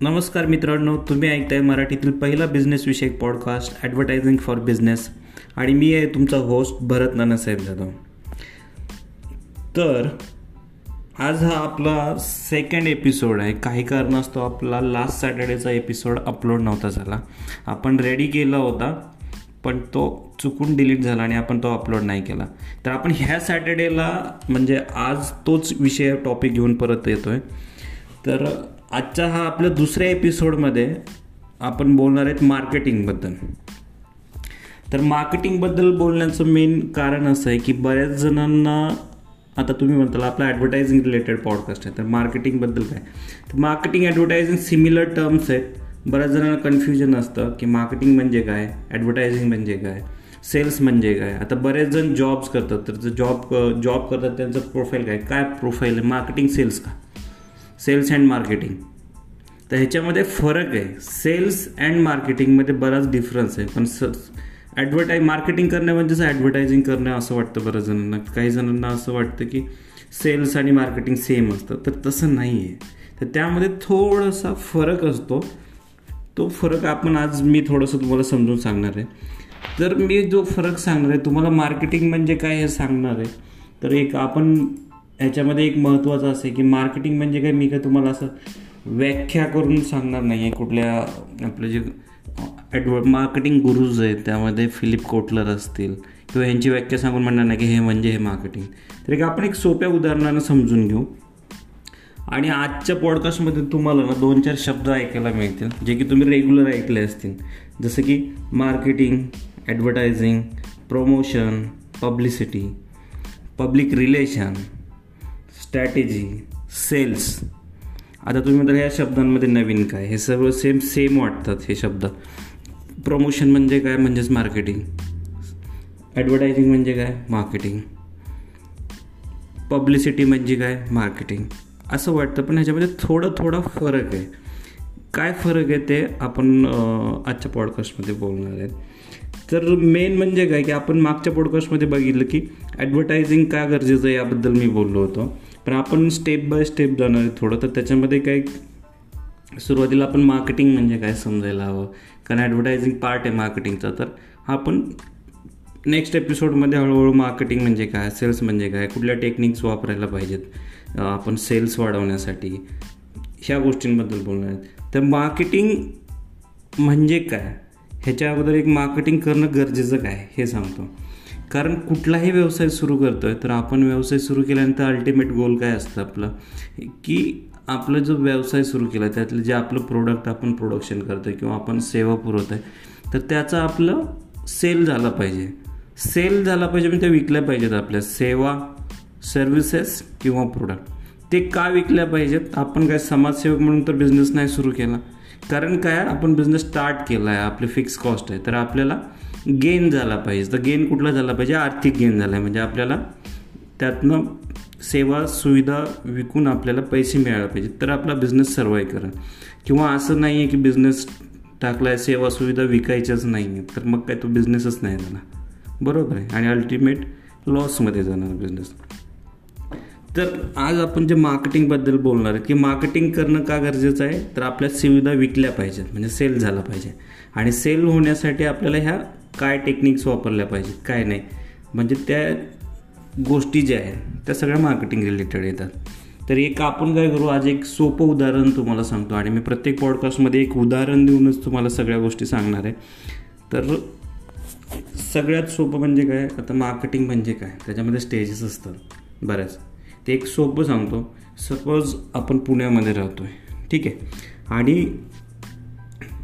नमस्कार मित्रांनो तुम्ही ऐकताय मराठीतील पहिला बिझनेस विषयक पॉडकास्ट ॲडव्हर्टायझिंग फॉर बिझनेस आणि मी आहे तुमचा होस्ट भरत नानासाहेब जाधव. तर आज हा आपला सेकंड एपिसोड आहे. काही कारणास्तव आपला लास्ट सॅटर्डेचा एपिसोड अपलोड नव्हता झाला. आपण रेडी केला होता पण तो चुकून डिलीट झाला आणि आपण तो अपलोड नाही केला. तर आपण ह्या सॅटर्डेला म्हणजे आज तोच विषय टॉपिक घेऊन परत येतो आहे तर आजच्या हा आपल्या दुसऱ्या एपिसोडमध्ये आपण बोलणार आहेत मार्केटिंगबद्दल. तर मार्केटिंगबद्दल बोलण्याचं मेन कारण असं आहे की बऱ्याच जणांना आता तुम्ही म्हणताल आपला ॲडव्हर्टायझिंग रिलेटेड पॉडकास्ट आहे तर मार्केटिंगबद्दल काय? तर मार्केटिंग ॲडव्हर्टायझिंग सिमिलर टर्म्स आहेत. बऱ्याच जणांना कन्फ्युजन असतं की मार्केटिंग म्हणजे काय ॲडव्हर्टायझिंग म्हणजे काय सेल्स म्हणजे काय. आता बरेच जण जॉब्स करतात तर जॉब जॉब करतात त्यांचं प्रोफाईल काय? काय प्रोफाईल आहे? मार्केटिंग सेल्स का? Sales and marketing. तर ह्याच्यामध्ये फरक आहे. सेल्स अँड मार्केटिंगमध्ये बराच डिफरन्स आहे. पण स ॲडव्हर्टाईज मार्केटिंग करणे म्हणजेच ॲडव्हर्टायझिंग करणं असं वाटतं बऱ्याच जणांना. काही जणांना असं वाटतं की सेल्स आणि मार्केटिंग सेम असतं. तर तसं नाही आहे तर त्यामध्ये थोडासा फरक असतो. तो फरक आपण आज मी थोडंसं तुम्हाला समजून सांगणार आहे. तर मी जो फरक सांगणार आहे तुम्हाला मार्केटिंग म्हणजे काय हे सांगणार आहे. तर एक आपण ह्याच्यामध्ये एक महत्त्वाचं असं आहे की मार्केटिंग म्हणजे काय? मी काय तुम्हाला असं व्याख्या करून सांगणार नाही आहे. कुठल्या आपलं जे ॲडव मार्केटिंग गुरुज आहेत त्यामध्ये फिलिप कोटलर असतील किंवा ह्यांची व्याख्या सांगून म्हणणार नाही की हे म्हणजे हे मार्केटिंग तर एक आपण एक सोप्या उदाहरणानं समजून घेऊ. आणि आजच्या पॉडकास्टमध्ये तुम्हाला ना दोन चार शब्द ऐकायला मिळतील जे की तुम्ही रेग्युलर ऐकले असतील. जसं की marketing advertising promotion publicity public relation strategy sales आता तुम्ही म्हणता या शब्दांमध्ये नवीन काय? हे सर्व सेम सेम वाटतात हे शब्द. प्रमोशन म्हणजे काय? म्हणजेच मार्केटिंग ॲडव्हर्टायझिंग म्हणजे काय? मार्केटिंग पब्लिसिटी म्हणजे काय? मार्केटिंग असं वाटतं पण ह्याच्यामध्ये थोडं थोडा फरक आहे. काय फरक आहे ते आपण आजच्या पॉडकास्टमध्ये बोलणार आहेत तर मेन म्हणजे काय? की आपण मागच्या पॉडकास्टमध्ये बघितलं की ॲडव्हर्टायझिंग का गरजेचं आहे याबद्दल मी बोललो होतो. पण आपण स्टेप बाय स्टेप जाणार आहे थोडं. तर त्याच्यामध्ये काय सुरुवातीला आपण मार्केटिंग म्हणजे काय समजायला हवं? कारण ॲडव्हर्टायझिंग पार्ट आहे मार्केटिंगचा तर आपण नेक्स्ट एपिसोडमध्ये हळूहळू मार्केटिंग म्हणजे काय सेल्स म्हणजे काय कुठल्या टेक्निक्स वापरायला पाहिजेत आपण सेल्स वाढवण्यासाठी ह्या गोष्टींबद्दल बोलणार आहेत. तर मार्केटिंग म्हणजे काय? ह्याच्या अगोदर एक मार्केटिंग करणं गरजेचं काय? हे सांगतो. कारण कुठलाही व्यवसाय सुरू करतो आहे तर आपण व्यवसाय सुरू केल्यानंतर अल्टिमेट गोल काय असतं आपलं? की आपला जो व्यवसाय सुरू केला आहे त्यातलं जे आपलं प्रोडक्ट आपण प्रोडक्शन करतो आहे किंवा आपण सेवा पुरवत आहे तर त्याचा आपलं सेल झाला पाहिजे. सेल झाला पाहिजे म्हणजे त्या विकल्या पाहिजेत आपल्या. सेवा सर्व्हिसेस किंवा प्रोडक्ट ते का विकल्या पाहिजेत? आपण काय समाजसेवक म्हणून तर बिझनेस नाही सुरू केला. कारण काय? आपण बिझनेस स्टार्ट केला आहे आपले फिक्स कॉस्ट आहे. तर आपल्याला गेन झाला पाहिजे. तर गेन कुठला झाला पाहिजे? आर्थिक गेन झाला आहे म्हणजे आपल्याला त्यातनं सेवा सुविधा विकून आपल्याला पैसे मिळायला पाहिजे तर आपला बिझनेस सर्वाईव्ह करा. किंवा असं नाही आहे की बिझनेस टाकला आहे सेवा सुविधा विकायच्याच नाही आहे तर मग काय तो बिझनेसच नाही झाला. बरोबर आहे. आणि अल्टिमेट लॉसमध्ये जाणार बिझनेस तर आज आपण जे मार्केटिंगबद्दल बोलणार आहे की मार्केटिंग करणं का गरजेचं आहे? तर आपल्या सुविधा विकल्या पाहिजेत. म्हणजे सेल झाला पाहिजे. आणि सेल होण्यासाठी आपल्याला ह्या काय टेक्निक्स वापरल्या पाहिजेत काय नाही. म्हणजे त्या गोष्टी ज्या आहेत त्या सगळ्या मार्केटिंग रिलेटेड येतात. तर एक आपण काय करू आज एक सोपं उदाहरण तुम्हाला सांगतो आणि मी प्रत्येक पॉडकास्टमध्ये एक उदाहरण देऊनच तुम्हाला सगळ्या गोष्टी सांगणार आहे. तर सगळ्यात सोपं म्हणजे काय आता मार्केटिंग म्हणजे काय त्याच्यामध्ये स्टेजेस असतात बऱ्याच. ते एक सोपं सांगतो. सपोज आपण पुण्यामध्ये राहतो आहे ठीक आहे. आणि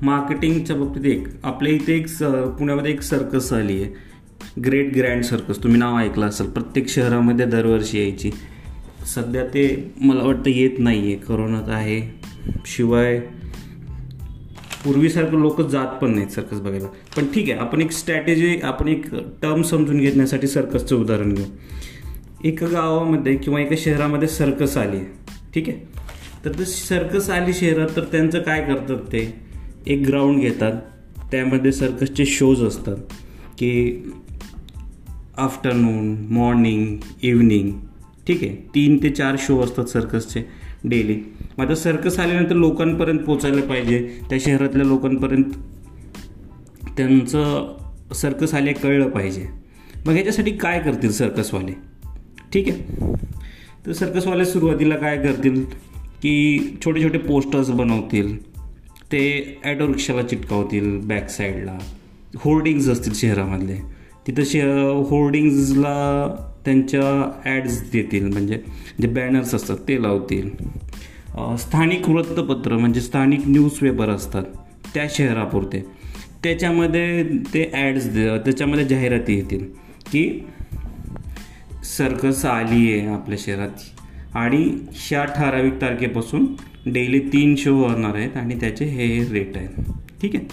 मार्केटिंगच्या बाबतीत एक आपल्या इथे एक स पुण्यामध्ये एक सर्कस आली आहे. ग्रेट ग्रँड सर्कस तुम्ही नाव ऐकलं असेल प्रत्येक शहरामध्ये दरवर्षी यायची. सध्या ते मला वाटतं येत नाही आहे करोनात आहे. शिवाय पूर्वीसारखं लोक जात पण नाहीत सर्कस बघायला. पण ठीक आहे आपण एक स्ट्रॅटेजी आपण एक टर्म समजून घेण्यासाठी सर्कसचं उदाहरण घेऊ. एका गावामध्ये किंवा एका शहरामध्ये सर्कस आली आहे. ठीक आहे? तर ते सर्कस आली शहरात तर त्यांचं काय करतात ते? एक ग्राउंड घेतात. त्यामध्ये सर्कसचे शोज असतात. की आफ्टरनून मॉर्निंग इव्हनिंग ठीक आहे? तीन ते चार शो असतात सर्कसचे डेली मग आता सर्कस आल्यानंतर लोकांपर्यंत पोचायला पाहिजे. त्या शहरातल्या लोकांपर्यंत त्यांचं सर्कस आले कळलं पाहिजे. मग ह्याच्यासाठी काय करतील सर्कसवाले ठीक आहे? तर सर्कसवाले सुरुवातीला काय करतील? की छोटे छोटे पोस्टर्स बनवतील. ते ॲटो रिक्षाला चिटकावतील बॅक साईडला होर्डिंग्ज असतील शहरामधले. तिथं शे होर्डिंग्जला त्यांच्या ॲड्स देतील. म्हणजे जे बॅनर्स असतात ते लावतील. स्थानिक वृत्तपत्र म्हणजे स्थानिक न्यूजपेपर असतात त्या शहरापुरते. त्याच्यामध्ये ते ॲड्स त्याच्यामध्ये जाहिराती येतील की सर्कस आली आहे आपल्या शहरात. आणि ह्या ठराविक तारखेपासून डेली तीन शो होणार आहेत आणि त्याचे हे हे रेट आहेत. ठीक आहे?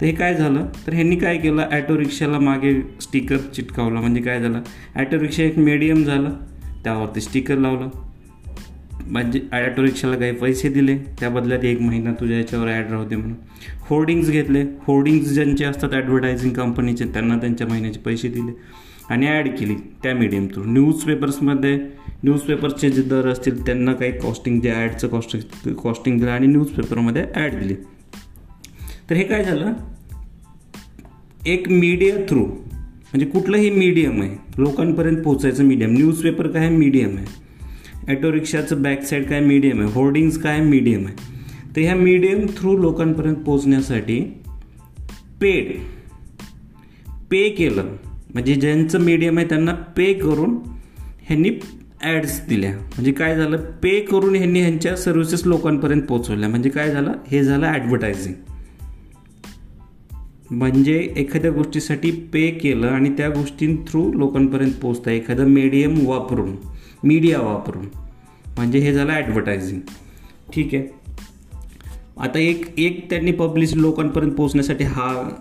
तर हे काय झालं? तर ह्यांनी काय केलं? ॲटो रिक्षाला मागे स्टिकर चिटकावलं. म्हणजे काय झालं? ॲटो रिक्षा एक मीडियम झालं. त्यावरती स्टिकर लावलं. म्हणजे ॲटो रिक्षाला काही पैसे दिले. त्या बदल्यात एक महिना तुझ्या याच्यावर ॲड राहते म्हणून. होर्डिंग्स घेतले. होर्डिंग्स ज्यांचे असतात ॲडव्हर्टायझिंग कंपनीचे त्यांना त्यांच्या महिन्याचे पैसे दिले. आणि ॲड केली त्या मीडियम थ्रू न्यूजपेपर्समध्ये न्यूजपेपरचे जे दर असतील त्यांना काही कॉस्टिंग जे ॲडचं कॉस्टिंग कॉस्टिंग दिलं आणि न्यूजपेपरमध्ये ॲड दिली. तर हे काय झालं? एक मीडिया थ्रू म्हणजे कुठलंही मीडियम आहे लोकांपर्यंत पोहोचायचं मीडियम न्यूजपेपर काय मीडियम आहे? ॲटो रिक्षाचं बॅक साईड काय मीडियम आहे? होर्डिंग्स काय मीडियम आहे? तर ह्या मीडियम थ्रू लोकांपर्यंत पोचण्यासाठी पेड पे केलं. म्हणजे ज्यांचं मीडियम आहे त्यांना पे करून ह्यांनी ॲड्स दिल्या. म्हणजे काय झालं? पे करून ह्यांनी ह्यांच्या सर्व्हिसेस लोकांपर्यंत पोचवल्या म्हणजे काय झालं? हे झालं ॲडव्हर्टायझिंग म्हणजे एखाद्या गोष्टीसाठी पे केलं आणि त्या गोष्टीं थ्रू लोकांपर्यंत पोचतं एखादं मीडियम वापरून मीडिया वापरून. म्हणजे हे झालं ॲडव्हर्टायझिंग ठीक आहे? आता एक एक त्यांनी पब्लिश लोकांपर्यंत पोचण्यासाठी हा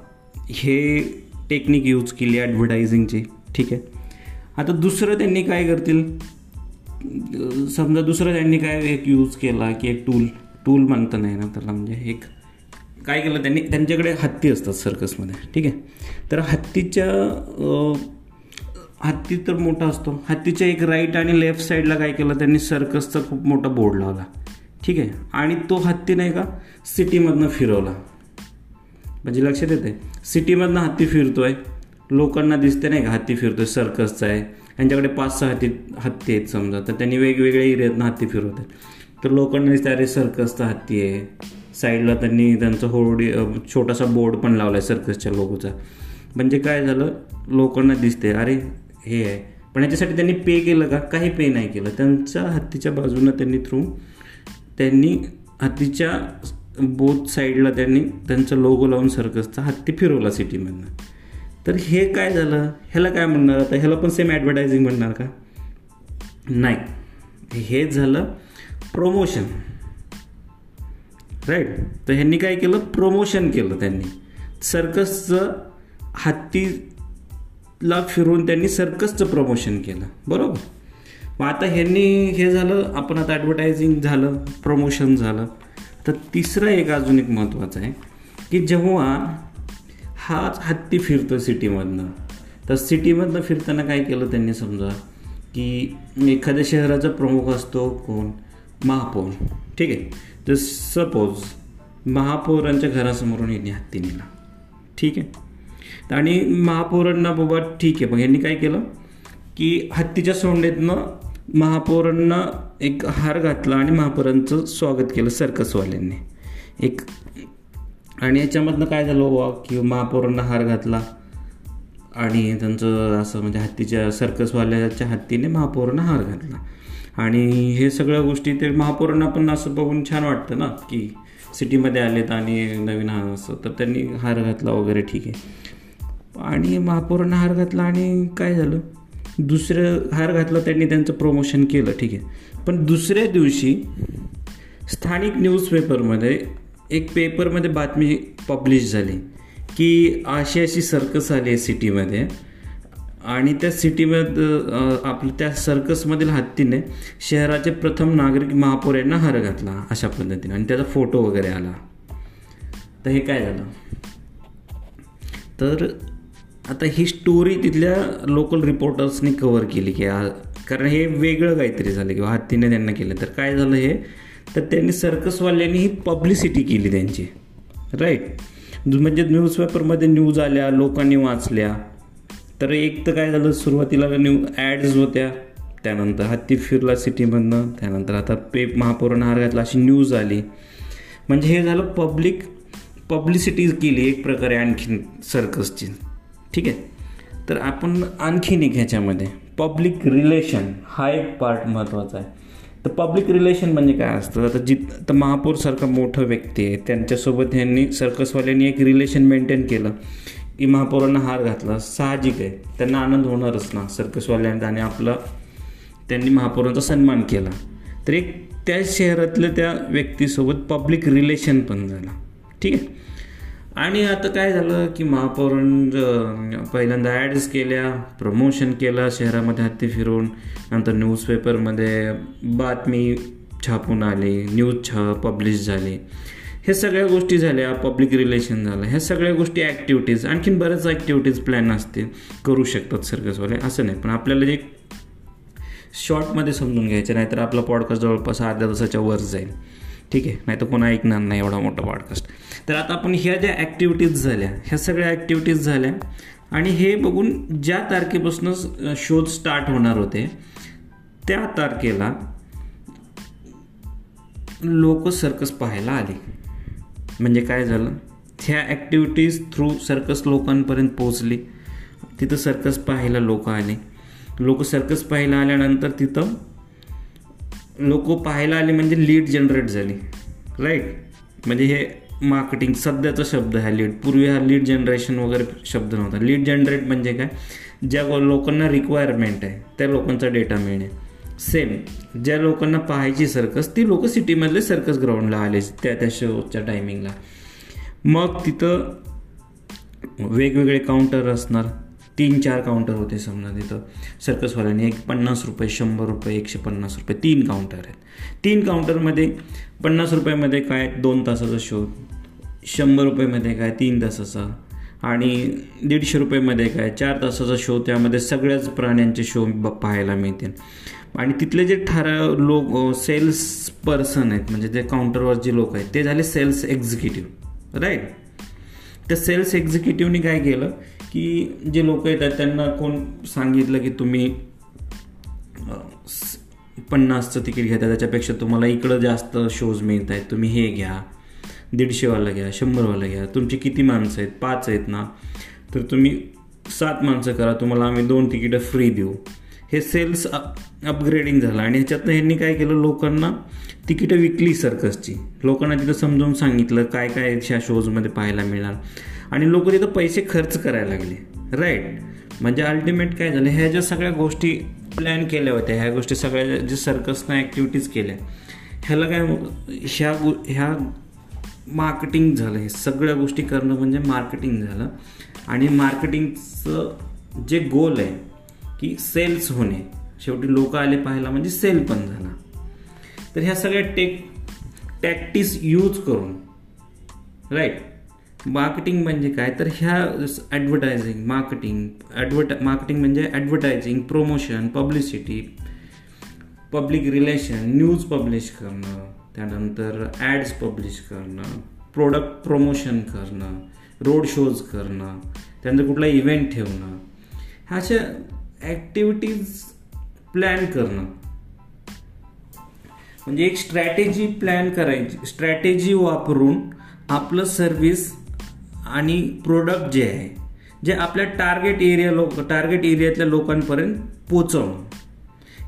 हे टेक्निक यूज केली ॲडव्हर्टायझिंगची. ठीक आहे. आता दुसरं त्यांनी काय करतील? समजा दुसरं त्यांनी काय एक यूज केला की एक टूल टूल म्हणता नाही ना त्याला म्हणजे एक काय केलं त्यांनी? त्यांच्याकडे हत्ती असतात सर्कसमध्ये ठीक आहे. तर हत्तीच्या हत्ती तर मोठा असतो. हत्तीच्या एक राईट आणि लेफ्ट साईडला काय केलं? त्यांनी सर्कसचा खूप मोठा बोर्ड लावला. ठीक आहे. आणि तो हत्ती नाही का? सिटीमधनं फिरवला. म्हणजे लक्षात येते सिटीमधनं हत्ती फिरतो आहे लोकांना दिसते नाही का हत्ती फिरतो आहे सर्कसचा आहे. यांच्याकडे पाच सहा हत्ती हत्ती आहेत समजा. तर त्यांनी वेगवेगळ्या एरियातनं हत्ती फिरवत आहेत तर लोकांना दिसते अरे सर्कसचा हत्ती आहे. साईडला त्यांनी त्यांचा होर्डी छोटासा बोर्ड पण लावला आहे सर्कसच्या लोगोचा. म्हणजे काय झालं? लोकांना दिसते अरे हे आहे. पण याच्यासाठी त्यांनी पे केलं का? काही पे नाही केलं. त्यांच्या हत्तीच्या बाजूनं त्यांनी थ्रू त्यांनी हत्तीच्या बोथ साईडला त्यांनी त्यांचा लोगो लावून सर्कसचा हत्ती फिरवला सिटीमधनं तर हे काय झालं? ह्याला काय म्हणणार? आता ह्याला पण सेम ॲडव्हर्टायझिंग म्हणणार का? नाही. हे झालं प्रोमोशन राईट तर ह्यांनी काय केलं? प्रमोशन केलं त्यांनी. सर्कसचं हत्तीला फिरवून त्यांनी सर्कसचं प्रमोशन केलं. बरोबर? मग आता ह्यांनी हे झालं आपण आता ॲडव्हर्टायझिंग झालं प्रमोशन झालं. तर तिसरं एक अजून एक महत्त्वाचं आहे की जेव्हा हाच हत्ती फिरतो सिटीमधनं तर सिटीमधनं फिरताना काय केलं त्यांनी समजा की एखाद्या शहराचा प्रमुख असतो कोण? महापौर. ठीक आहे? तर सपोज महापौरांच्या घरासमोरून यांनी हत्ती नेला. ठीक आहे? आणि महापौरांना बाबा ठीक आहे मग यांनी काय केलं की हत्तीच्या सोंडेतनं महापौरांना एक हार घातला आणि महापौरांचं स्वागत केलं सर्कसवाल्यांनी. एक आणि याच्यामधनं काय झालं वा की महापौरांना हार घातला आणि त्यांचं असं म्हणजे हत्तीच्या सर्कसवाल्याच्या हत्तीने महापौरांना हार घातला. आणि हे सगळ्या गोष्टी ते महापौरांना पण असं बघून छान वाटतं ना की सिटीमध्ये आलेत आणि नवीन हार असं तर त्यांनी हार घातला वगैरे ठीक आहे. आणि महापौरांना हार घातला आणि काय झालं? दुसरं हार घातला त्यांनी त्यांचं प्रमोशन केलं ठीक आहे. पण दुसऱ्या दिवशी स्थानिक न्यूजपेपरमध्ये एक पेपरमध्ये बातमी पब्लिश झाली की अशी अशी सर्कस आली आहे सिटीमध्ये आणि त्या सिटीमध्ये आपलं त्या सर्कसमधील हत्तीने शहराचे प्रथम नागरिक महापौर यांना हार घातला अशा पद्धतीने. आणि त्याचा फोटो वगैरे आला. तर हे काय झालं? तर आता ही स्टोरी तिथल्या लोकल रिपोर्टर्सनी कव्हर केली की कारण हे वेगळं काहीतरी झालं किंवा हत्तीने त्यांना केलं. तर काय झालं हे? तर त्यांनी सर्कसवाल्यांनी ही पब्लिसिटी केली त्यांची. राईट म्हणजे न्यूजपेपरमध्ये न्यूज आल्या लोकांनी वाचल्या. तर एक तर काय झालं सुरुवातीला न्यू ॲड्स होत्या. त्यानंतर हत्ती फिरला सिटीमधनं त्यानंतर आता पे महापौरानं हार घातला अशी न्यूज आली. म्हणजे हे झालं पब्लिक पब्लिसिटी केली एक प्रकारे आणखीन सर्कसची ठीक आहे? तर आपण आणखीन एक ह्याच्यामध्ये पब्लिक रिलेशन हा एक पार्ट महत्त्वाचा आहे. तर पब्लिक रिलेशन म्हणजे काय असतं? आता जित तर महापौरसारखं मोठं व्यक्ती आहे त्यांच्यासोबत ह्यांनी सर्कसवाल्यांनी एक रिलेशन मेंटेन केलं. की महापौरांना हार घातला साहजिक आहे. त्यांना आनंद होणारच ना सर्कसवाल्यांचा आणि आपलं त्यांनी महापौरांचा सन्मान केला. तर एक त्या शहरातल्या त्या व्यक्तीसोबत पब्लिक रिलेशन पण झाला. ठीक आहे? आणि आता काय झालं की महापौरां पहिल्यांदा ॲड्स केल्या प्रमोशन केलं शहरामध्ये हत्ती फिरून नंतर न्यूजपेपरमध्ये बातमी छापून आली न्यूज छा पब्लिश झाली. हे सगळ्या गोष्टी झाल्या पब्लिक रिलेशन झालं. ह्या सगळ्या गोष्टी ॲक्टिव्हिटीज आणखीन बऱ्याच ॲक्टिव्हिटीज प्लॅन असतील. करू शकतात सर्कसवाले असं नाही. पण आपल्याला जे शॉर्टमध्ये समजून घ्यायचं नाहीतर आपला पॉडकास्ट जवळपास अर्ध्या तासाच्या वर जाईल. ठीक आहे? नाही तर कोणा ऐकणार नाही एवढा मोठा पॉडकास्ट तर आता आपण ह्या ज्या ॲक्टिव्हिटीज झाल्या ह्या सगळ्या ॲक्टिव्हिटीज झाल्या. आणि हे बघून ज्या तारखेपासून शोध स्टार्ट होणार होते त्या तारखेला लोक सर्कस पाहायला आले. म्हणजे काय झालं? ह्या ॲक्टिव्हिटीज थ्रू सर्कस लोकांपर्यंत पोहोचली. तिथं सर्कस पाहायला लोक आले. लोक सर्कस पाहायला आल्यानंतर तिथं लोक पाहायला आले म्हणजे लीड जनरेट झाली. राईट म्हणजे हे मार्केटिंग सध्याचा शब्द आहे लीड पूर्वी हा लीड जनरेशन वगैरे शब्द नव्हता. लीड जनरेट म्हणजे काय? ज्या लोकांना रिक्वायरमेंट आहे त्या लोकांचा डेटा मिळणे. सेम ज्या लोकांना पाहायची सर्कस ती लोक सिटीमधले सर्कस ग्राउंडला आले त्या त्या शोच्या टायमिंगला मग तिथं वेगवेगळे काउंटर असणार. तीन चार काउंटर होते समजा तिथं. सर्कसवाल्याने एक पन्नास रुपये शंभर रुपये एकशे पन्नास रुपये तीन काउंटर आहेत. तीन काउंटरमध्ये पन्नास रुपयामध्ये काय दोन तासाचा शो शंभर रुपयेमध्ये काय तीन तासाचा आणि दीडशे रुपयेमध्ये काय चार तासाचा शो त्यामध्ये सगळ्याच प्राण्यांचे शो पाहायला मिळतील. आणि तिथले जे ठराव लोक सेल्स पर्सन आहेत म्हणजे ते काउंटरवर जे लोक आहेत ते झाले सेल्स एक्झिक्युटिव्ह राईट त्या सेल्स एक्झिक्युटिव्हनी काय केलं की जे लोक येतात त्यांना कोण सांगितलं की तुम्ही पन्नासचं तिकीट घेता त्याच्यापेक्षा तुम्हाला इकडं जास्त शोज मिळत आहेत तुम्ही हे घ्या दीडशेवाला घ्या शंभरवाला घ्या तुमची किती माणसं आहेत? पाच आहेत ना. तर तुम्ही सात माणसं करा तुम्हाला आम्ही दोन तिकीटं फ्री देऊ. हे सेल्स अपग्रेडिंग झालं. आणि ह्याच्यातनं ह्यांनी काय केलं लोकांना तिकीटं विकली सर्कसची लोकांना तिथं समजावून सांगितलं काय काय ह्या शोजमध्ये पाहायला मिळणार. आणि लोक तिथं पैसे खर्च करायला लागले. राईट म्हणजे अल्टिमेट काय झालं ह्या ज्या सगळ्या गोष्टी प्लॅन केल्या होत्या ह्या गोष्टी सगळ्या जे सर्कसनं ॲक्टिव्हिटीज केल्या ह्याला काय ह्या ह्या मार्केटिंग झालं. हे सगळ्या गोष्टी करणं म्हणजे मार्केटिंग झालं. आणि मार्केटिंगचं जे गोल आहे की सेल्स होणे. शेवटी लोक आले पाहायला म्हणजे सेल पण झाला. तर ह्या सगळ्या टेक टॅक्टिस यूज करून राईट मार्केटिंग म्हणजे काय? तर ह्या ॲडव्हर्टायझिंग मार्केटिंग ॲडव्हर्टा मार्केटिंग म्हणजे advertising promotion publicity public relation news publish करणं त्यानंतर ॲड्स पब्लिश करणं प्रोडक्ट प्रमोशन करणं रोड शोज करणं त्यानंतर कुठला इव्हेंट ठेवणं. ह्या अशा ॲक्टिव्हिटीज प्लॅन करणं. म्हणजे एक स्ट्रॅटेजी प्लॅन करायची स्ट्रॅटेजी वापरून आपलं सर्विस आणि प्रोडक्ट जे आहे जे आपल्या टार्गेट एरिया लोक टार्गेट एरियातल्या लोकांपर्यंत पोचवणं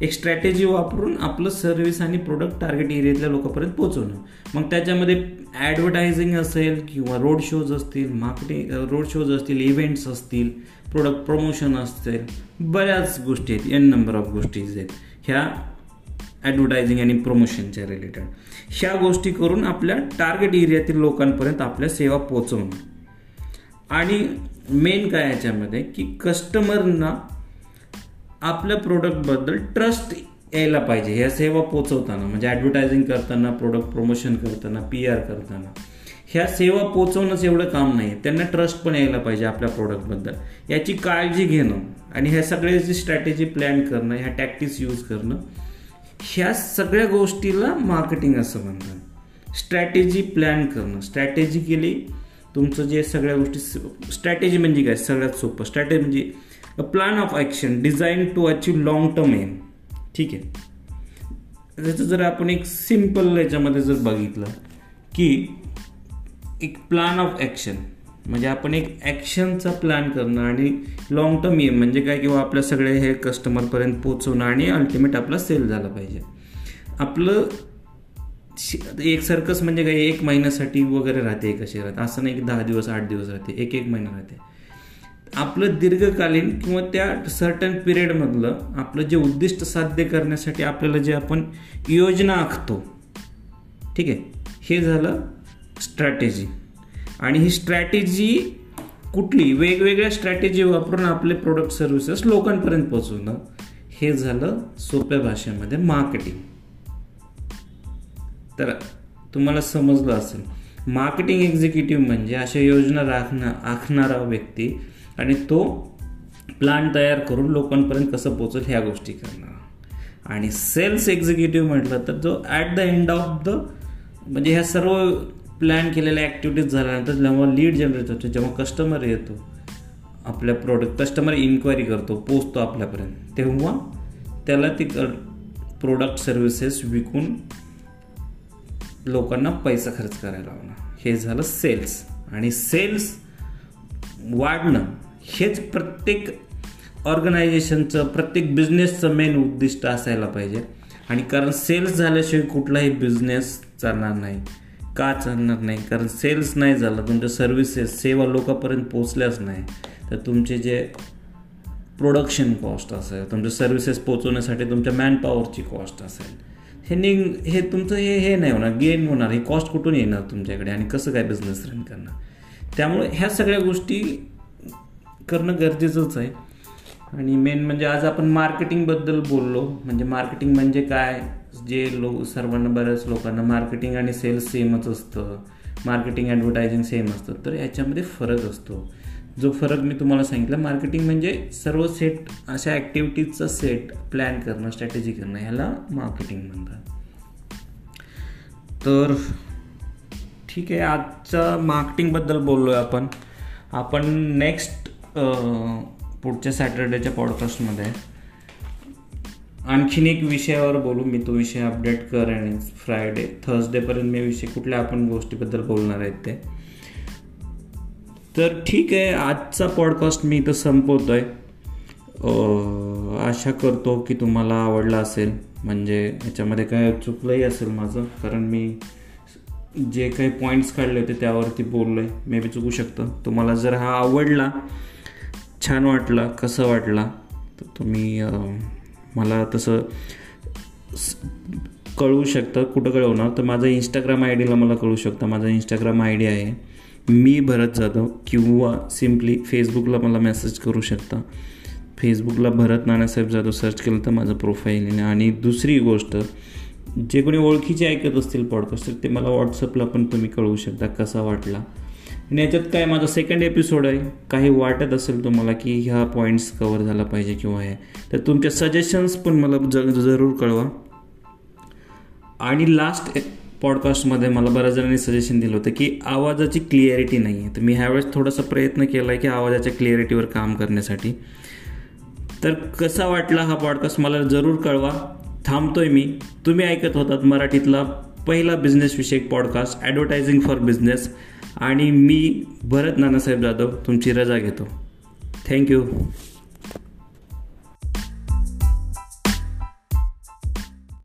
एक स्ट्रॅटेजी वापरून आपलं सर्व्हिस आणि प्रोडक्ट टार्गेट एरियातल्या लोकांपर्यंत पोचवणं मग त्याच्यामध्ये ॲडव्हर्टायझिंग असेल किंवा रोड शोज असतील मार्केटिंग रोड शोज असतील इव्हेंट्स असतील प्रोडक्ट प्रमोशन असतील बऱ्याच गोष्टी आहेत. एन नंबर ऑफ गोष्टीज आहेत. ह्या ॲडव्हर्टायझिंग आणि प्रमोशनच्या रिलेटेड ह्या गोष्टी करून आपल्या टार्गेट एरियातील लोकांपर्यंत आपल्या सेवा पोचवणं आणि मेन काय याच्यामध्ये की कस्टमरना आपल्या प्रोडक्टबद्दल ट्रस्ट यायला पाहिजे. ह्या सेवा पोचवताना म्हणजे ॲडव्हर्टायझिंग करताना प्रोडक्ट प्रमोशन करताना पी आर करताना. ह्या सेवा पोचवणंच एवढं काम नाही त्यांना ट्रस्ट पण यायला पाहिजे आपल्या प्रोडक्टबद्दल याची काळजी घेणं आणि ह्या सगळ्याची स्ट्रॅटेजी प्लॅन करणं ह्या टॅक्टिक्स यूज करणं ह्या सगळ्या गोष्टीला मार्केटिंग असं म्हणतात. स्ट्रॅटेजी प्लॅन करणं. स्ट्रॅटेजी केली तुमचं जे सगळ्या गोष्टी स्ट्रॅटेजी म्हणजे काय? सगळ्यात सोपं. स्ट्रॅटेजी म्हणजे a plan of action design to achieve long term aim ठीक आहे. त्याचं जर आपण एक सिंपल याच्यामध्ये जर बघितलं की एक प्लॅन ऑफ ॲक्शन म्हणजे आपण एक ॲक्शनचा प्लॅन करणं आणि लाँग टर्म एम म्हणजे काय किंवा आपल्या सगळे हे कस्टमरपर्यंत पोचवणं आणि अल्टिमेट आपला सेल झाला पाहिजे. आपलं एक सर्कस म्हणजे काय एक महिन्यासाठी वगैरे राहते कसे राहते. असं नाही की दहा दिवस आठ दिवस राहते. एक एक महिना राहते. आपलं दीर्घकालीन किंवा त्या सर्टन पिरियडमधलं आपलं जे उद्दिष्ट साध्य करण्यासाठी आपल्याला जे आपण योजना आखतो ठीक आहे? हे झालं स्ट्रॅटेजी आणि ही स्ट्रॅटेजी कुठली? वेगवेगळ्या स्ट्रॅटेजी वापरून आपले प्रोडक्ट सर्व्हिसेस लोकांपर्यंत पोहोचवणं हे झालं सोप्या भाषेमध्ये मार्केटिंग तर तुम्हाला समजलं असेल मार्केटिंग एक्झिक्युटिव्ह म्हणजे अशा योजना राखणं आखणारा व्यक्ती आणि तो प्लान तयार करून लोकांपर्यंत कसं पोचेल ह्या गोष्टी करणार. आणि सेल्स एक्झिक्युटिव्ह म्हटलं तर जो at the end of the म्हणजे ह्या सर्व प्लॅन केलेल्या ॲक्टिव्हिटीज झाल्यानंतर जेव्हा लीड जनरेट होतो जेव्हा कस्टमर येतो आपल्या प्रोडक्ट कस्टमर इन्क्वायरी करतो पोचतो आपल्यापर्यंत तेव्हा त्याला ती प्रोडक्ट सर्व्हिसेस विकून लोकांना पैसा खर्च करायला लावणं हे झालं सेल्स आणि सेल्स वाढणं. हेच प्रत्येक ऑर्गनायझेशनचं प्रत्येक बिझनेसचं मेन उद्दिष्ट असायला पाहिजे. आणि कारण सेल्स झाल्याशिवाय कुठलाही बिझनेस चालणार नाही का चालणार नाही? कारण सेल्स नाही झालं तुमच्या सर्व्हिसेस सेवा लोकांपर्यंत पोचल्याच नाही. तर तुमचे जे प्रोडक्शन कॉस्ट असेल तुमच्या सर्व्हिसेस पोचवण्यासाठी तुमच्या मॅनपॉवरची कॉस्ट असेल हे निंग हे तुमचं हे हे नाही होणार गेन होणार हे कॉस्ट कुठून येणार तुमच्याकडे? आणि कसं काय बिझनेस रन करणार? त्यामुळे ह्या सगळ्या गोष्टी करणं गरजेचंच आहे. आणि मेन म्हणजे आज आपण मार्केटिंगबद्दल बोललो. म्हणजे मार्केटिंग म्हणजे काय? जे लोक सर्वांना बऱ्याच लोकांना मार्केटिंग आणि सेल्स सेमच असतं. मार्केटिंग ॲडव्हर्टायझिंग सेम असतं. तर याच्यामध्ये फरक असतो. जो फरक मी तुम्हाला सांगितला मार्केटिंग म्हणजे सर्व सेट अशा ॲक्टिव्हिटीजचा सेट प्लॅन करणं स्ट्रॅटेजी करणं ह्याला मार्केटिंग म्हणतात. तर ठीक आहे आजच्या मार्केटिंगबद्दल बोललो आहे आपण. आपण नेक्स्ट पुढच्या सॅटर्डेच्या पॉडकास्टमध्ये. आणखीन एक विषयावर बोलू मी तो विषय अपडेट करेन फ्रायडे थर्सडेपर्यंत मी विषय कुठल्या आपण गोष्टीबद्दल बोलणार आहेत ते. तर ठीक आहे आजचा पॉडकास्ट मी इथं संपवतो आहे आशा करतो की तुम्हाला आवडला असेल. म्हणजे याच्यामध्ये काय चुकलंही असेल माझं कारण मी जे काही पॉईंट्स काढले होते त्यावरती बोललो आहे मे बी चुकू शकतं. तुम्हाला जर हा आवडला छान वाटला कसं वाटला तर तुम्ही मला तसं कळवू शकता कुठं कळवणार. तर माझं इंस्टाग्राम आय डीला मला कळू शकता. माझा इंस्टाग्राम आय डी आहे मी भरत जाधव किंवा सिम्पली फेसबुकला मला मेसेज करू शकता. फेसबुकला भरत नानासाहेब जाधव सर्च केलं तर माझं प्रोफाईल आणि दुसरी गोष्ट जे कोणी ओळखीचे ऐकत असतील पॉडकास्ट ते मला व्हॉट्सअपला पण तुम्ही कळवू शकता कसा वाटला. आणि याच्यात काय माझा सेकंड एपिसोड आहे. काही वाटत असेल तुम्हाला की ह्या पॉईंट्स कवर झाला पाहिजे किंवा हे. तर तुमच्या सजेशन्स पण मला ज जरूर कळवा. आणि लास्ट पॉडकास्टमध्ये मला बऱ्याच जणांनी सजेशन दिलं होतं की आवाजाची क्लिअरिटी नाही आहे तर मी ह्यावेळेस थोडासा प्रयत्न केला आहे की आवाजाच्या क्लिअरिटीवर काम करण्यासाठी. तर कसा वाटला हा पॉडकास्ट मला जरूर कळवा. थांबतोय मी. तुम्ही ऐकत होतात मराठीतला पहिला बिझनेसविषयक पॉडकास्ट ॲडव्हर्टायझिंग फॉर बिझनेस आणि मी भरत नानासाहेब जाधव तुमची रजा घेतो. थँक्यू